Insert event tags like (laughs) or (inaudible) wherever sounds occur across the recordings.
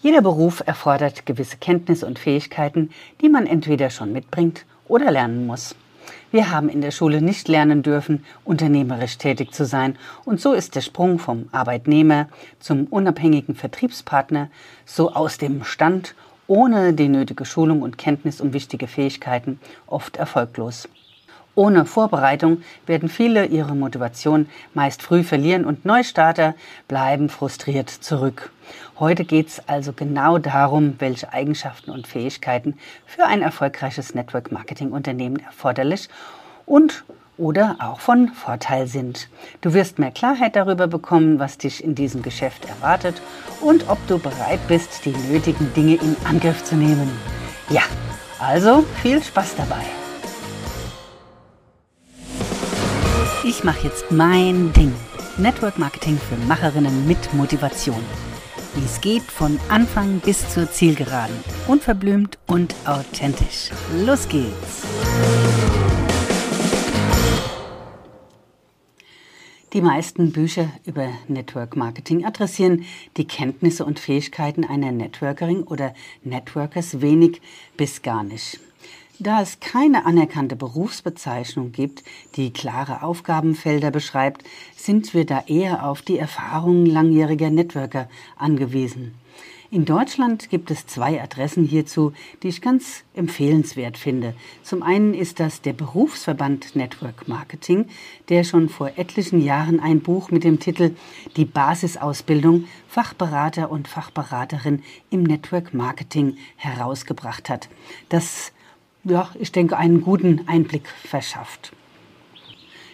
Jeder Beruf erfordert gewisse Kenntnisse und Fähigkeiten, die man entweder schon mitbringt oder lernen muss. Wir haben in der Schule nicht lernen dürfen, unternehmerisch tätig zu sein. Und so ist der Sprung vom Arbeitnehmer zum unabhängigen Vertriebspartner so aus dem Stand ohne die nötige Schulung und Kenntnis um wichtige Fähigkeiten oft erfolglos. Ohne Vorbereitung werden viele ihre Motivation meist früh verlieren und Neustarter bleiben frustriert zurück. Heute geht es also genau darum, welche Eigenschaften und Fähigkeiten für ein erfolgreiches Network-Marketing-Unternehmen erforderlich und oder auch von Vorteil sind. Du wirst mehr Klarheit darüber bekommen, was dich in diesem Geschäft erwartet und ob du bereit bist, die nötigen Dinge in Angriff zu nehmen. Ja, also viel Spaß dabei. Ich mache jetzt mein Ding. Network Marketing für Macherinnen mit Motivation. Wie es geht von Anfang bis zur Zielgeraden. Unverblümt und authentisch. Los geht's! Die meisten Bücher über Network Marketing adressieren die Kenntnisse und Fähigkeiten einer Networkerin oder Networkers wenig bis gar nicht. Da es keine anerkannte Berufsbezeichnung gibt, die klare Aufgabenfelder beschreibt, sind wir da eher auf die Erfahrungen langjähriger Networker angewiesen. In Deutschland gibt es zwei Adressen hierzu, die ich ganz empfehlenswert finde. Zum einen ist das der Berufsverband Network Marketing, der schon vor etlichen Jahren ein Buch mit dem Titel Die Basisausbildung Fachberater und Fachberaterin im Network Marketing herausgebracht hat. Das ja, ich denke, einen guten Einblick verschafft.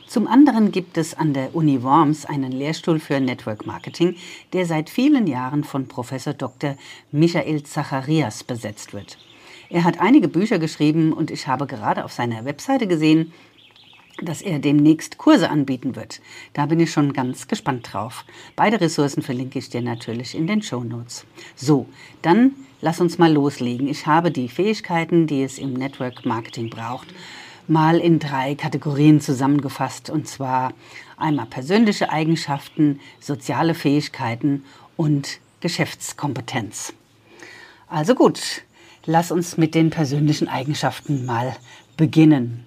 Zum anderen gibt es an der Uni Worms einen Lehrstuhl für Network Marketing, der seit vielen Jahren von Professor Dr. Michael Zacharias besetzt wird. Er hat einige Bücher geschrieben und ich habe gerade auf seiner Webseite gesehen, dass er demnächst Kurse anbieten wird. Da bin ich schon ganz gespannt drauf. Beide Ressourcen verlinke ich dir natürlich in den Show Notes. So, dann lass uns mal loslegen. Ich habe die Fähigkeiten, die es im Network Marketing braucht, mal in drei Kategorien zusammengefasst. Und zwar einmal persönliche Eigenschaften, soziale Fähigkeiten und Geschäftskompetenz. Also gut, lass uns mit den persönlichen Eigenschaften mal beginnen.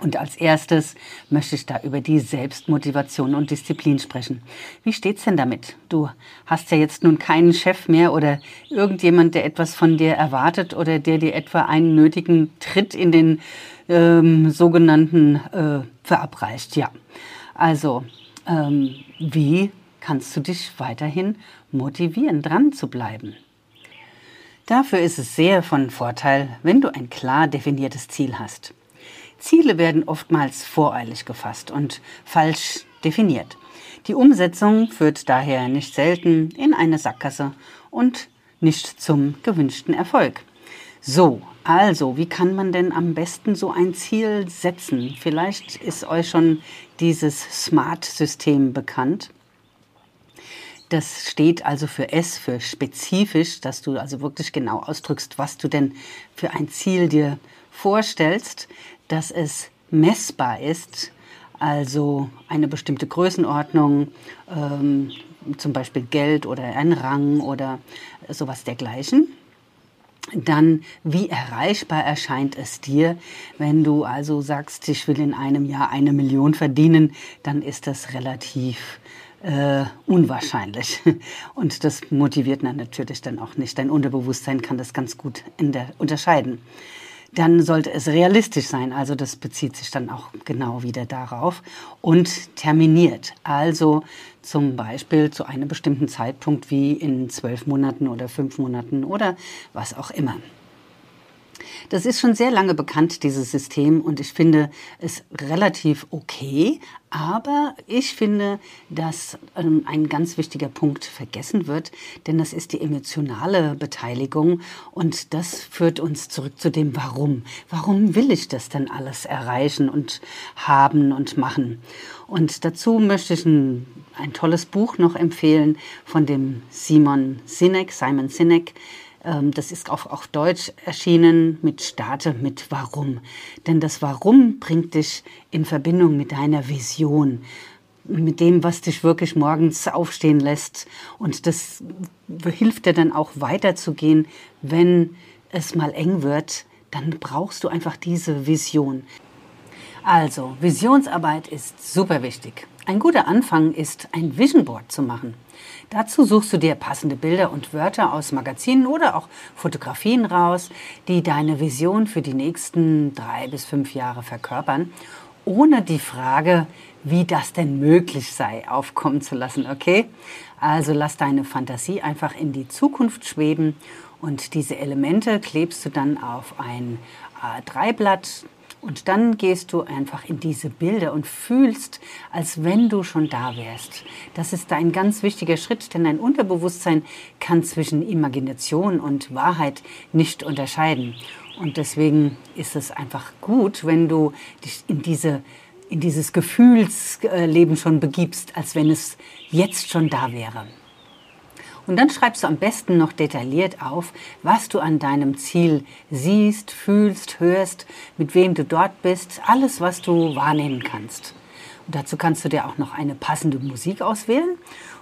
Und als erstes möchte ich da über die Selbstmotivation und Disziplin sprechen. Wie steht's denn damit? Du hast ja jetzt nun keinen Chef mehr oder irgendjemand, der etwas von dir erwartet oder der dir etwa einen nötigen Tritt in den ähm, sogenannten äh, verabreicht. Ja, also ähm, wie kannst du dich weiterhin motivieren, dran zu bleiben? Dafür ist es sehr von Vorteil, wenn du ein klar definiertes Ziel hast. Ziele werden oftmals voreilig gefasst und falsch definiert. Die Umsetzung führt daher nicht selten in eine Sackgasse und nicht zum gewünschten Erfolg. So, also, wie kann man denn am besten so ein Ziel setzen? Vielleicht ist euch schon dieses SMART-System bekannt. Das steht also für S, für spezifisch, dass du also wirklich genau ausdrückst, was du denn für ein Ziel dir vorstellst dass es messbar ist, also eine bestimmte Größenordnung, ähm, zum Beispiel Geld oder ein Rang oder sowas dergleichen. Dann, wie erreichbar erscheint es dir, wenn du also sagst, ich will in einem Jahr eine Million verdienen, dann ist das relativ äh, unwahrscheinlich. (laughs) Und das motiviert dann natürlich dann auch nicht. Dein Unterbewusstsein kann das ganz gut der, unterscheiden dann sollte es realistisch sein. Also das bezieht sich dann auch genau wieder darauf. Und terminiert. Also zum Beispiel zu einem bestimmten Zeitpunkt wie in zwölf Monaten oder fünf Monaten oder was auch immer. Das ist schon sehr lange bekannt, dieses System, und ich finde es relativ okay. Aber ich finde, dass ähm, ein ganz wichtiger Punkt vergessen wird, denn das ist die emotionale Beteiligung und das führt uns zurück zu dem Warum. Warum will ich das denn alles erreichen und haben und machen? Und dazu möchte ich ein, ein tolles Buch noch empfehlen von dem Simon Sinek, Simon Sinek, das ist auch auf Deutsch erschienen mit Starte mit Warum. Denn das Warum bringt dich in Verbindung mit deiner Vision. mit dem, was dich wirklich morgens aufstehen lässt. Und das hilft dir dann auch weiterzugehen, wenn es mal eng wird. Dann brauchst du einfach diese Vision. Also, Visionsarbeit ist super wichtig. Ein guter Anfang ist, ein Vision Board zu machen. Dazu suchst du dir passende Bilder und Wörter aus Magazinen oder auch Fotografien raus, die deine Vision für die nächsten drei bis fünf Jahre verkörpern, ohne die Frage, wie das denn möglich sei, aufkommen zu lassen, okay? Also lass deine Fantasie einfach in die Zukunft schweben und diese Elemente klebst du dann auf ein A3-Blatt und dann gehst du einfach in diese Bilder und fühlst, als wenn du schon da wärst. Das ist ein ganz wichtiger Schritt, denn dein Unterbewusstsein kann zwischen Imagination und Wahrheit nicht unterscheiden. Und deswegen ist es einfach gut, wenn du dich in diese in dieses Gefühlsleben schon begibst, als wenn es jetzt schon da wäre. Und dann schreibst du am besten noch detailliert auf, was du an deinem Ziel siehst, fühlst, hörst, mit wem du dort bist, alles, was du wahrnehmen kannst. Und dazu kannst du dir auch noch eine passende Musik auswählen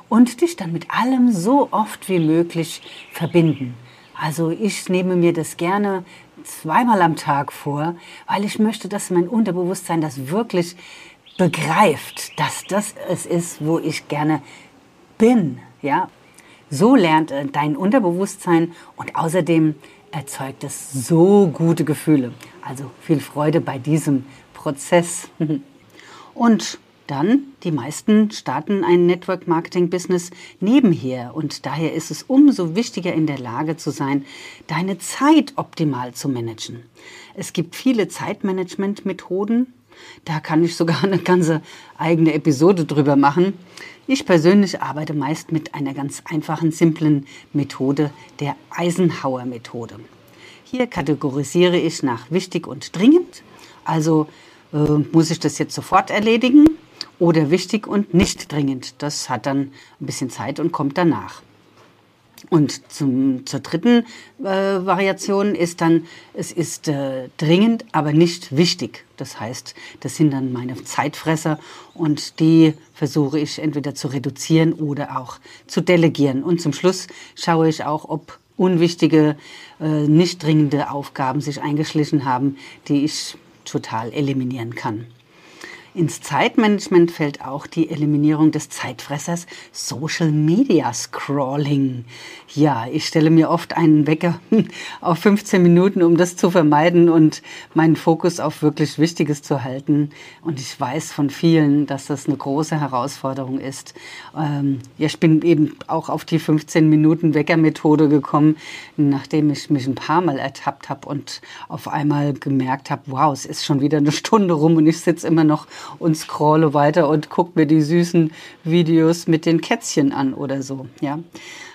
und dich dann mit allem so oft wie möglich verbinden. Also ich nehme mir das gerne zweimal am Tag vor, weil ich möchte, dass mein Unterbewusstsein das wirklich begreift, dass das es ist, wo ich gerne bin, ja, so lernt äh, dein Unterbewusstsein und außerdem erzeugt es so gute Gefühle. Also viel Freude bei diesem Prozess. (laughs) Und dann, die meisten starten ein Network Marketing Business nebenher und daher ist es umso wichtiger in der Lage zu sein, deine Zeit optimal zu managen. Es gibt viele Zeitmanagement Methoden, da kann ich sogar eine ganze eigene Episode drüber machen. Ich persönlich arbeite meist mit einer ganz einfachen, simplen Methode, der Eisenhower-Methode. Hier kategorisiere ich nach wichtig und dringend. Also äh, muss ich das jetzt sofort erledigen oder wichtig und nicht dringend. Das hat dann ein bisschen Zeit und kommt danach. Und zum, zur dritten äh, Variation ist dann, es ist äh, dringend, aber nicht wichtig. Das heißt, das sind dann meine Zeitfresser und die versuche ich entweder zu reduzieren oder auch zu delegieren. Und zum Schluss schaue ich auch, ob unwichtige, äh, nicht dringende Aufgaben sich eingeschlichen haben, die ich total eliminieren kann. Ins Zeitmanagement fällt auch die Eliminierung des Zeitfressers Social Media Scrolling. Ja, ich stelle mir oft einen Wecker (laughs) auf 15 Minuten, um das zu vermeiden und meinen Fokus auf wirklich Wichtiges zu halten. Und ich weiß von vielen, dass das eine große Herausforderung ist. Ähm, ja, ich bin eben auch auf die 15 Minuten Weckermethode gekommen, nachdem ich mich ein paar Mal ertappt habe und auf einmal gemerkt habe, wow, es ist schon wieder eine Stunde rum und ich sitze immer noch und scrolle weiter und gucke mir die süßen Videos mit den Kätzchen an oder so. Ja.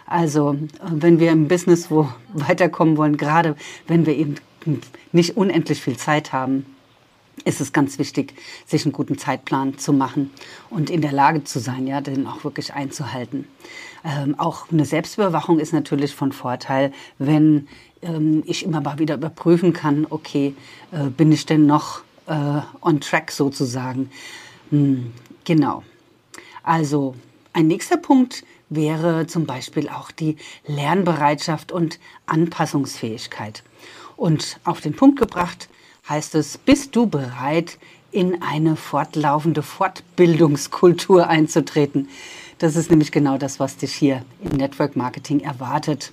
Also, wenn wir im Business wo (laughs) weiterkommen wollen, gerade wenn wir eben nicht unendlich viel Zeit haben, ist es ganz wichtig, sich einen guten Zeitplan zu machen und in der Lage zu sein, ja, den auch wirklich einzuhalten. Ähm, auch eine Selbstüberwachung ist natürlich von Vorteil, wenn ähm, ich immer mal wieder überprüfen kann, okay, äh, bin ich denn noch äh, on track sozusagen. Hm, genau. Also ein nächster Punkt wäre zum Beispiel auch die Lernbereitschaft und Anpassungsfähigkeit. Und auf den Punkt gebracht heißt es, bist du bereit, in eine fortlaufende Fortbildungskultur einzutreten? Das ist nämlich genau das, was dich hier im Network Marketing erwartet.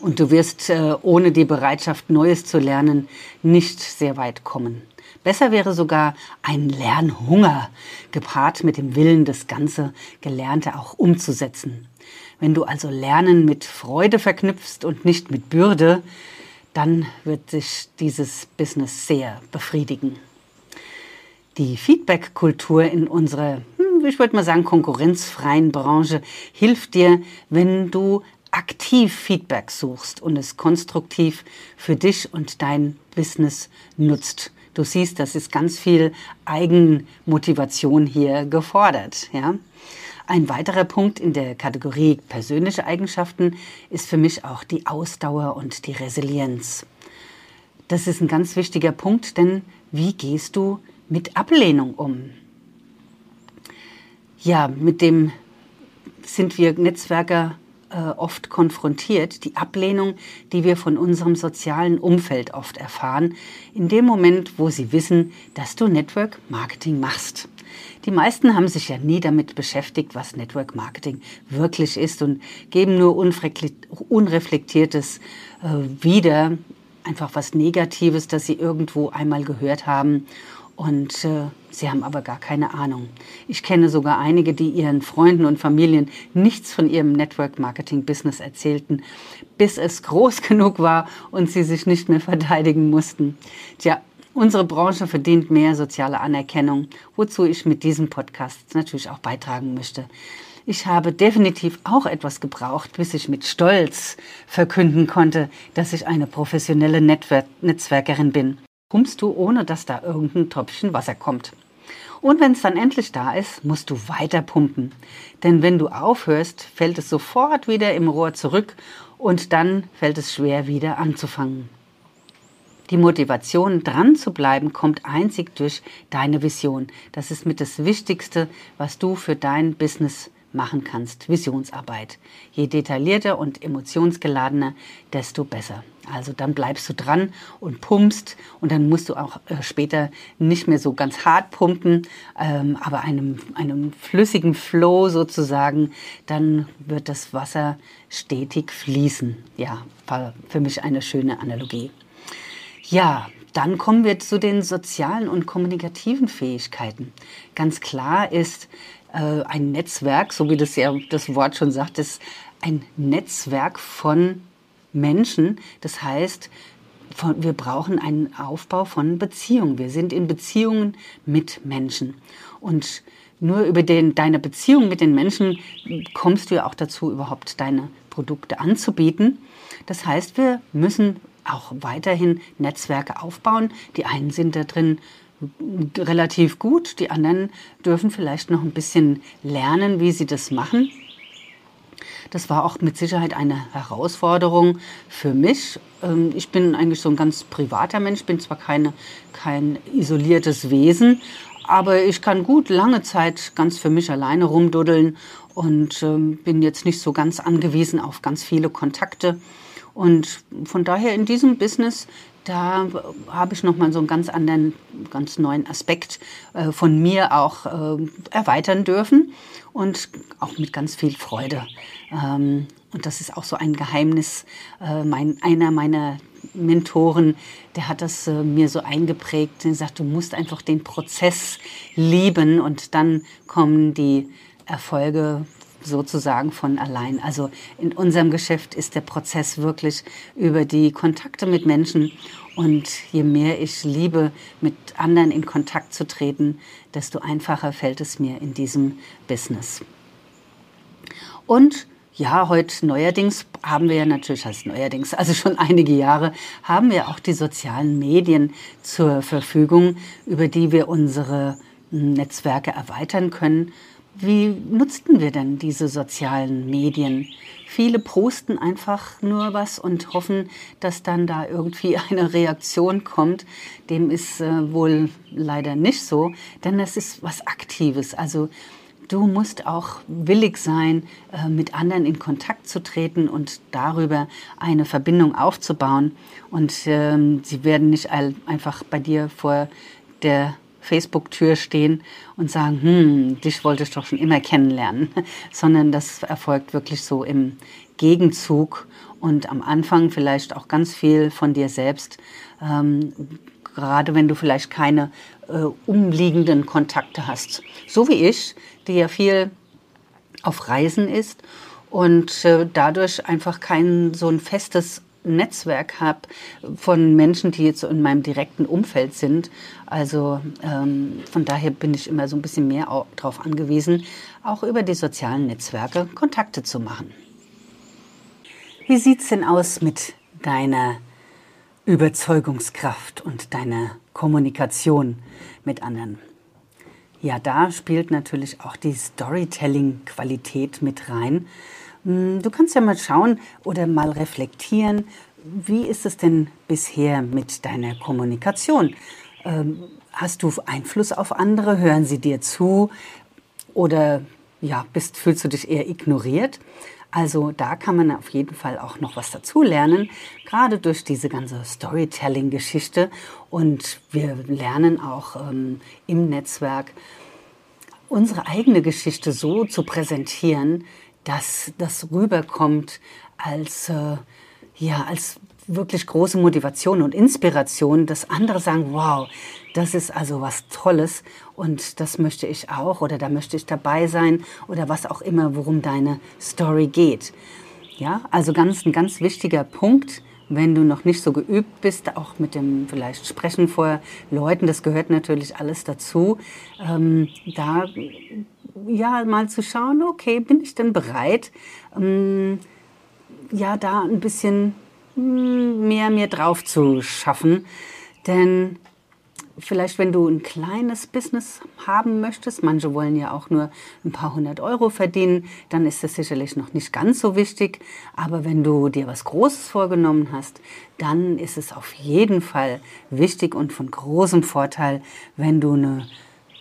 Und du wirst äh, ohne die Bereitschaft, Neues zu lernen, nicht sehr weit kommen. Besser wäre sogar ein Lernhunger, gepaart mit dem Willen, das ganze Gelernte auch umzusetzen. Wenn du also Lernen mit Freude verknüpfst und nicht mit Bürde, dann wird sich dieses Business sehr befriedigen. Die Feedback-Kultur in unserer, hm, ich würde mal sagen, konkurrenzfreien Branche hilft dir, wenn du aktiv Feedback suchst und es konstruktiv für dich und dein Business nutzt. Du siehst, das ist ganz viel Eigenmotivation hier gefordert, ja. Ein weiterer Punkt in der Kategorie persönliche Eigenschaften ist für mich auch die Ausdauer und die Resilienz. Das ist ein ganz wichtiger Punkt, denn wie gehst du mit Ablehnung um? Ja, mit dem sind wir Netzwerker äh, oft konfrontiert, die Ablehnung, die wir von unserem sozialen Umfeld oft erfahren, in dem Moment, wo sie wissen, dass du Network Marketing machst. Die meisten haben sich ja nie damit beschäftigt, was Network Marketing wirklich ist und geben nur unreflektiertes äh, wieder, einfach was Negatives, das sie irgendwo einmal gehört haben und äh, sie haben aber gar keine Ahnung. Ich kenne sogar einige, die ihren Freunden und Familien nichts von ihrem Network-Marketing-Business erzählten, bis es groß (laughs) genug war und sie sich nicht mehr verteidigen mussten. Tja, unsere Branche verdient mehr soziale Anerkennung, wozu ich mit diesem Podcast natürlich auch beitragen möchte. Ich habe definitiv auch etwas gebraucht, bis ich mit Stolz verkünden konnte, dass ich eine professionelle Netzwer Netzwerkerin bin pumpst du, ohne dass da irgendein Tröpfchen Wasser kommt. Und wenn es dann endlich da ist, musst du weiter pumpen. Denn wenn du aufhörst, fällt es sofort wieder im Rohr zurück und dann fällt es schwer wieder anzufangen. Die Motivation, dran zu bleiben, kommt einzig durch deine Vision. Das ist mit das Wichtigste, was du für dein Business machen kannst. Visionsarbeit. Je detaillierter und emotionsgeladener, desto besser. Also dann bleibst du dran und pumpst und dann musst du auch äh, später nicht mehr so ganz hart pumpen, ähm, aber einem, einem flüssigen Flow sozusagen, dann wird das Wasser stetig fließen. Ja, war für mich eine schöne Analogie. Ja, dann kommen wir zu den sozialen und kommunikativen Fähigkeiten. Ganz klar ist, äh, ein Netzwerk, so wie das ja das Wort schon sagt, ist ein Netzwerk von Menschen. Das heißt, von, wir brauchen einen Aufbau von Beziehungen. Wir sind in Beziehungen mit Menschen. Und nur über den, deine Beziehung mit den Menschen kommst du ja auch dazu, überhaupt deine Produkte anzubieten. Das heißt, wir müssen auch weiterhin Netzwerke aufbauen. Die einen sind da drin relativ gut. Die anderen dürfen vielleicht noch ein bisschen lernen, wie sie das machen. Das war auch mit Sicherheit eine Herausforderung für mich. Ähm, ich bin eigentlich so ein ganz privater Mensch, bin zwar keine, kein isoliertes Wesen, aber ich kann gut lange Zeit ganz für mich alleine rumduddeln und ähm, bin jetzt nicht so ganz angewiesen auf ganz viele Kontakte. Und von daher in diesem Business da habe ich nochmal so einen ganz anderen, ganz neuen Aspekt äh, von mir auch äh, erweitern dürfen und auch mit ganz viel Freude. Ähm, und das ist auch so ein Geheimnis. Äh, mein, einer meiner Mentoren, der hat das mir so eingeprägt. Er sagt, du musst einfach den Prozess lieben und dann kommen die Erfolge sozusagen von allein. Also in unserem Geschäft ist der Prozess wirklich über die Kontakte mit Menschen. Und je mehr ich liebe, mit anderen in Kontakt zu treten, desto einfacher fällt es mir in diesem Business. Und ja, heute neuerdings haben wir ja natürlich, als neuerdings, also schon einige Jahre, haben wir auch die sozialen Medien zur Verfügung, über die wir unsere Netzwerke erweitern können wie nutzten wir denn diese sozialen Medien? Viele posten einfach nur was und hoffen, dass dann da irgendwie (laughs) eine Reaktion kommt. Dem ist äh, wohl leider nicht so, denn das ist was Aktives. Also du musst auch willig sein, äh, mit anderen in Kontakt zu treten und darüber eine Verbindung aufzubauen. Und ähm, sie werden nicht einfach bei dir vor der Facebook-Tür stehen und sagen, hm, dich wollte ich doch schon immer kennenlernen, (laughs) sondern das erfolgt wirklich so im Gegenzug und am Anfang vielleicht auch ganz viel von dir selbst, ähm, gerade wenn du vielleicht keine äh, umliegenden Kontakte hast. So wie ich, die ja viel auf Reisen ist und äh, dadurch einfach kein so ein festes Netzwerk habe von Menschen, die jetzt in meinem direkten Umfeld sind. Also ähm, von daher bin ich immer so ein bisschen mehr darauf angewiesen, auch über die sozialen Netzwerke Kontakte zu machen. Wie sieht es denn aus mit deiner Überzeugungskraft und deiner Kommunikation mit anderen? Ja, da spielt natürlich auch die Storytelling-Qualität mit rein. Hm, du kannst ja mal schauen oder mal reflektieren, wie ist es denn bisher mit deiner Kommunikation? Ähm, hast du Einfluss auf andere? Hören sie dir zu? oder ja, bist, fühlst du dich eher ignoriert? Also da kann man auf jeden Fall auch noch was dazu lernen, gerade durch diese ganze Storytelling-Geschichte. Und wir lernen auch ähm, im Netzwerk unsere eigene Geschichte so zu präsentieren, dass das rüberkommt als, äh, ja, als wirklich große Motivation und Inspiration, dass andere sagen, wow, das ist also was Tolles und das möchte ich auch oder da möchte ich dabei sein oder was auch immer, worum deine Story geht. Ja, also ganz, ein ganz wichtiger Punkt, wenn du noch nicht so geübt bist, auch mit dem vielleicht Sprechen vor Leuten, das gehört natürlich alles dazu, ähm, da ja mal zu schauen, okay, bin ich denn bereit, ähm, ja, da ein bisschen hm, mehr mir drauf zu schaffen. Denn vielleicht, wenn du ein kleines Business haben möchtest, manche wollen ja auch nur ein paar hundert Euro verdienen, dann ist das sicherlich noch nicht ganz so wichtig. Aber wenn du dir was Großes vorgenommen hast, dann ist es auf jeden Fall wichtig und von großem Vorteil, wenn du eine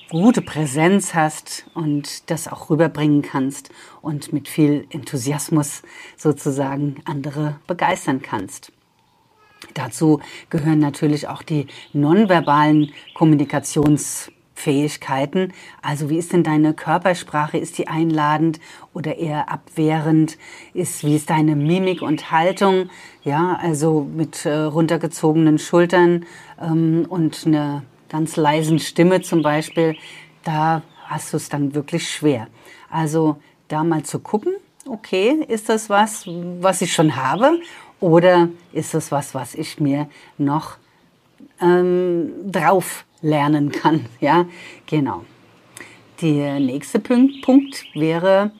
gute Präsenz hast und das auch rüberbringen kannst und mit viel Enthusiasmus sozusagen andere begeistern kannst. Dazu gehören natürlich auch die nonverbalen Kommunikationsfähigkeiten. Also wie ist denn deine Körpersprache? Ist die einladend oder eher abwehrend? Ist, wie ist deine Mimik und Haltung? Ja, also mit äh, runtergezogenen Schultern ähm, und einer ganz leisen Stimme zum Beispiel. Da hast du es dann wirklich schwer. Also da mal zu gucken, okay, ist das was, was ich schon habe oder ist das was, was ich mir noch ähm, drauf lernen kann? (laughs) Ja, genau. Der nächste Punkt wäre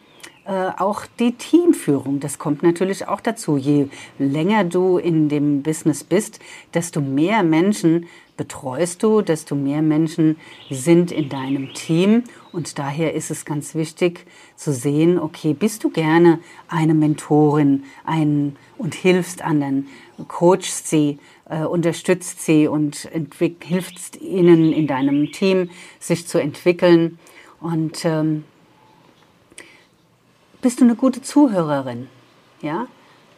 äh, auch die Teamführung. Das kommt natürlich auch dazu. Je länger du in dem Business bist, desto mehr Menschen betreust du, desto mehr Menschen sind in deinem Team. Und daher ist es ganz wichtig zu sehen, okay, bist du gerne eine Mentorin ein, und hilfst anderen, coachst sie, äh, unterstützt sie und hilfst ihnen in deinem Team, sich zu entwickeln. Und ähm, bist du eine gute Zuhörerin? Ja,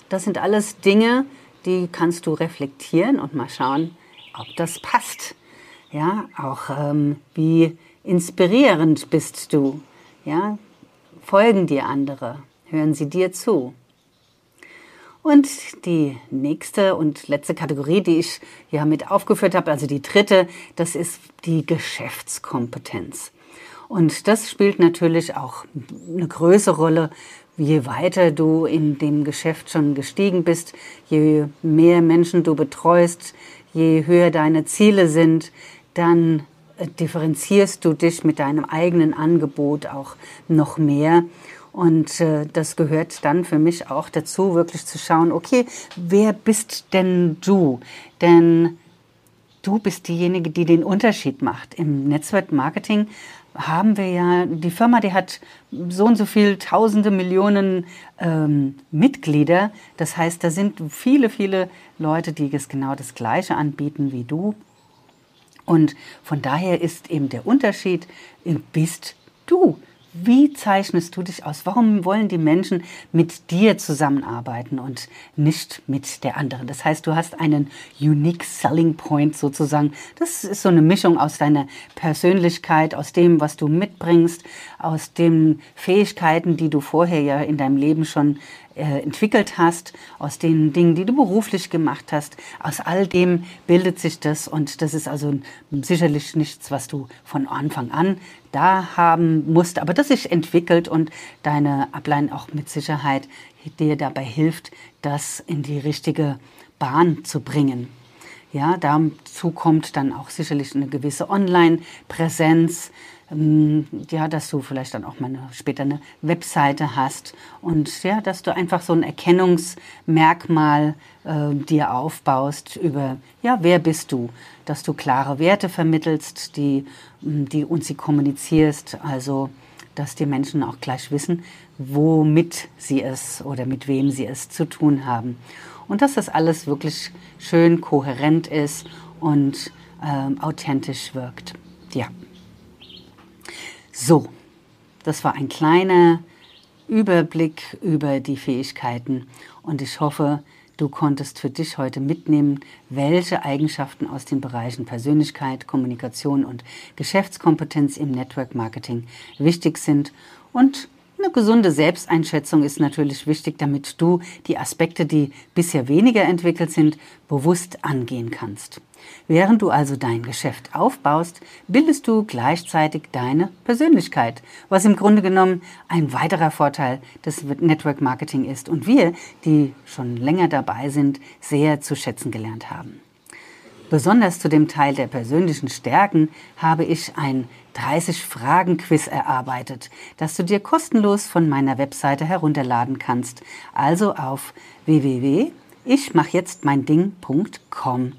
das sind alles Dinge, die kannst du reflektieren und mal schauen, ob das passt. Ja, auch ähm, wie inspirierend bist du. Ja, folgen dir andere, hören sie dir zu. Und die nächste und letzte Kategorie, die ich ja mit aufgeführt habe, also die dritte, das ist die Geschäftskompetenz. Und das spielt natürlich auch eine größere Rolle, je weiter du in dem Geschäft schon gestiegen bist, je mehr Menschen du betreust, je höher deine Ziele sind, dann äh, differenzierst du dich mit deinem eigenen Angebot auch noch mehr. Und äh, das gehört dann für mich auch dazu, wirklich zu schauen, okay, wer bist denn du? Denn du bist diejenige, die den Unterschied macht. Im Netzwerk Marketing haben wir ja, die Firma, die hat so und so viel tausende Millionen ähm, Mitglieder. Das heißt, da sind viele, viele Leute, die es genau das Gleiche anbieten wie du. Und von daher ist eben der Unterschied, bist du. Wie zeichnest du dich aus? Warum wollen die Menschen mit dir zusammenarbeiten und nicht mit der anderen? Das heißt, du hast einen unique selling point sozusagen. Das ist so eine Mischung aus deiner Persönlichkeit, aus dem, was du mitbringst, aus den Fähigkeiten, die du vorher ja in deinem Leben schon entwickelt hast, aus den Dingen, die du beruflich gemacht hast. Aus all dem bildet sich das und das ist also sicherlich nichts, was du von Anfang an da haben musst, aber das sich entwickelt und deine Ablein auch mit Sicherheit dir dabei hilft, das in die richtige Bahn zu bringen. Ja, dazu kommt dann auch sicherlich eine gewisse Online-Präsenz, ähm, ja, dass du vielleicht dann auch mal eine, später eine Webseite hast und ja, dass du einfach so ein Erkennungsmerkmal äh, dir aufbaust über, ja, wer bist du, dass du klare Werte vermittelst, die, mm, die und sie kommunizierst, also dass die Menschen auch gleich wissen, womit sie es oder mit wem sie es zu tun haben. Und dass das alles wirklich schön kohärent ist und ähm, authentisch wirkt. Ja. So, das war ein kleiner Überblick über die Fähigkeiten und ich hoffe, du konntest für dich heute mitnehmen, welche Eigenschaften aus den Bereichen Persönlichkeit, Kommunikation und Geschäftskompetenz im Network Marketing wichtig sind und eine gesunde Selbsteinschätzung ist natürlich wichtig, damit du die Aspekte, die bisher weniger entwickelt sind, bewusst angehen kannst. Während du also dein Geschäft aufbaust, bildest du gleichzeitig deine Persönlichkeit, was im Grunde genommen ein weiterer Vorteil des Network Marketing ist und wir, die schon länger dabei sind, sehr zu schätzen gelernt haben. Besonders zu dem Teil der persönlichen Stärken habe ich ein 30-Fragen-Quiz erarbeitet, das du dir kostenlos von meiner Webseite herunterladen kannst. Also auf www.ichmachjetztmeinding.com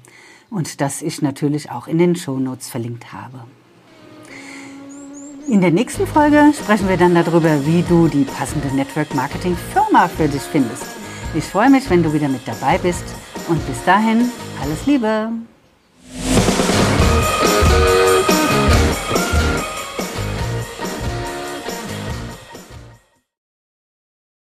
und das ich natürlich auch in den Shownotes verlinkt habe. In der nächsten Folge sprechen wir dann darüber, wie du die passende Network Marketing Firma für dich findest. Ich freue mich, wenn du wieder mit dabei bist und bis dahin alles Liebe.